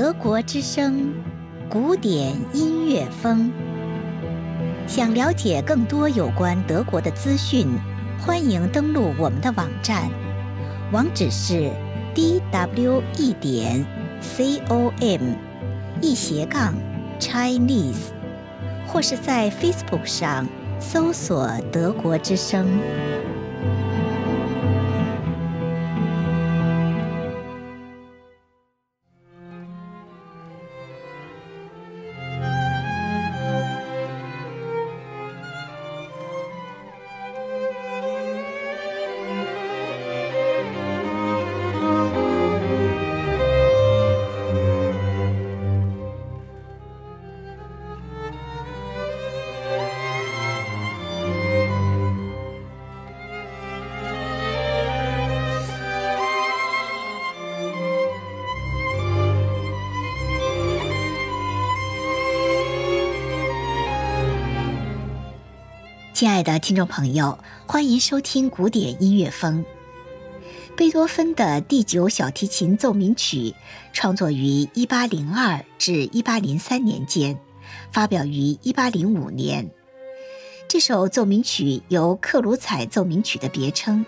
德国之声，古典音乐风。想了解更多有关德国的资讯，欢迎登录我们的网站，网址是 d w e 点 c o m 一斜杠 Chinese，或是在 Facebook 上搜索“德国之声”。亲爱的听众朋友，欢迎收听古典音乐风。贝多芬的第九小提琴奏鸣曲创作于一八零二至一八零三年间，发表于一八零五年。这首奏鸣曲由克鲁采奏鸣曲的别称。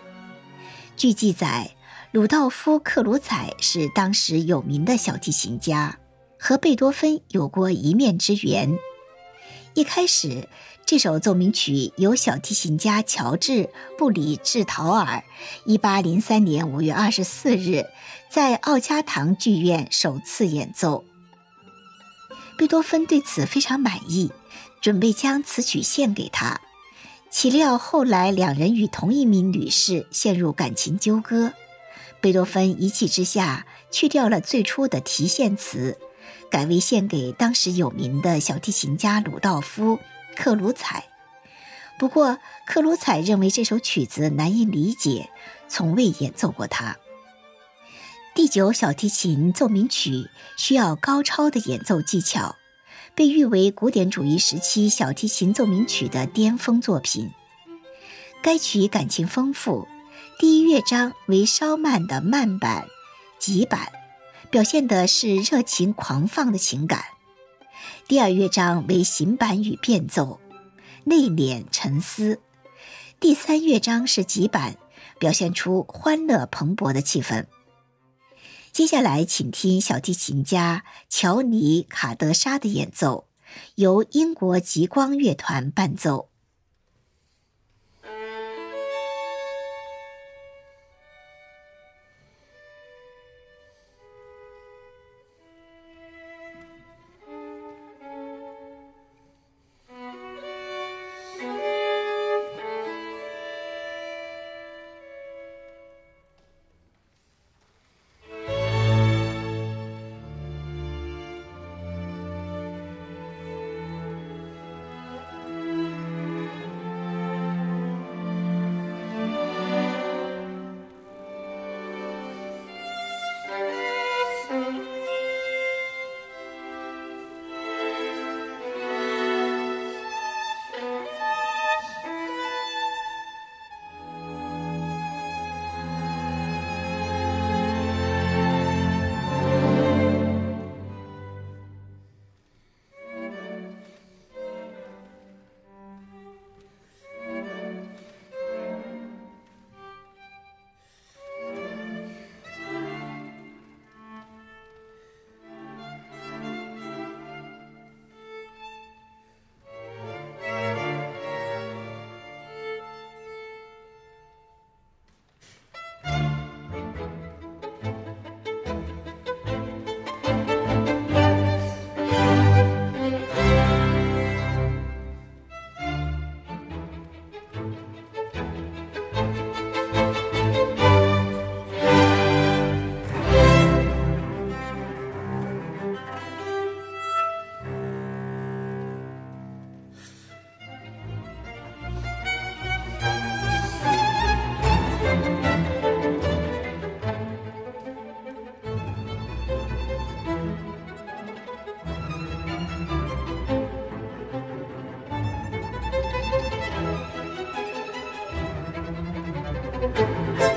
据记载，鲁道夫·克鲁采是当时有名的小提琴家，和贝多芬有过一面之缘。一开始。这首奏鸣曲由小提琴家乔治·布里治陶尔，1803年5月24日在奥加堂剧院首次演奏。贝多芬对此非常满意，准备将此曲献给他。岂料后来两人与同一名女士陷入感情纠葛，贝多芬一气之下去掉了最初的提献词，改为献给当时有名的小提琴家鲁道夫。克鲁采，不过克鲁采认为这首曲子难以理解，从未演奏过它。第九小提琴奏鸣曲需要高超的演奏技巧，被誉为古典主义时期小提琴奏鸣曲的巅峰作品。该曲感情丰富，第一乐章为稍慢的慢板、急板，表现的是热情狂放的情感。第二乐章为行板与变奏，内敛沉思；第三乐章是急板，表现出欢乐蓬勃的气氛。接下来，请听小提琴家乔尼·卡德莎的演奏，由英国极光乐团伴奏。Música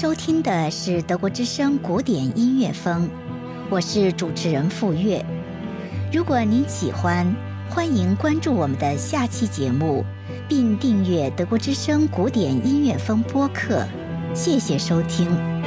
收听的是德国之声古典音乐风，我是主持人傅月。如果您喜欢，欢迎关注我们的下期节目，并订阅德国之声古典音乐风播客。谢谢收听。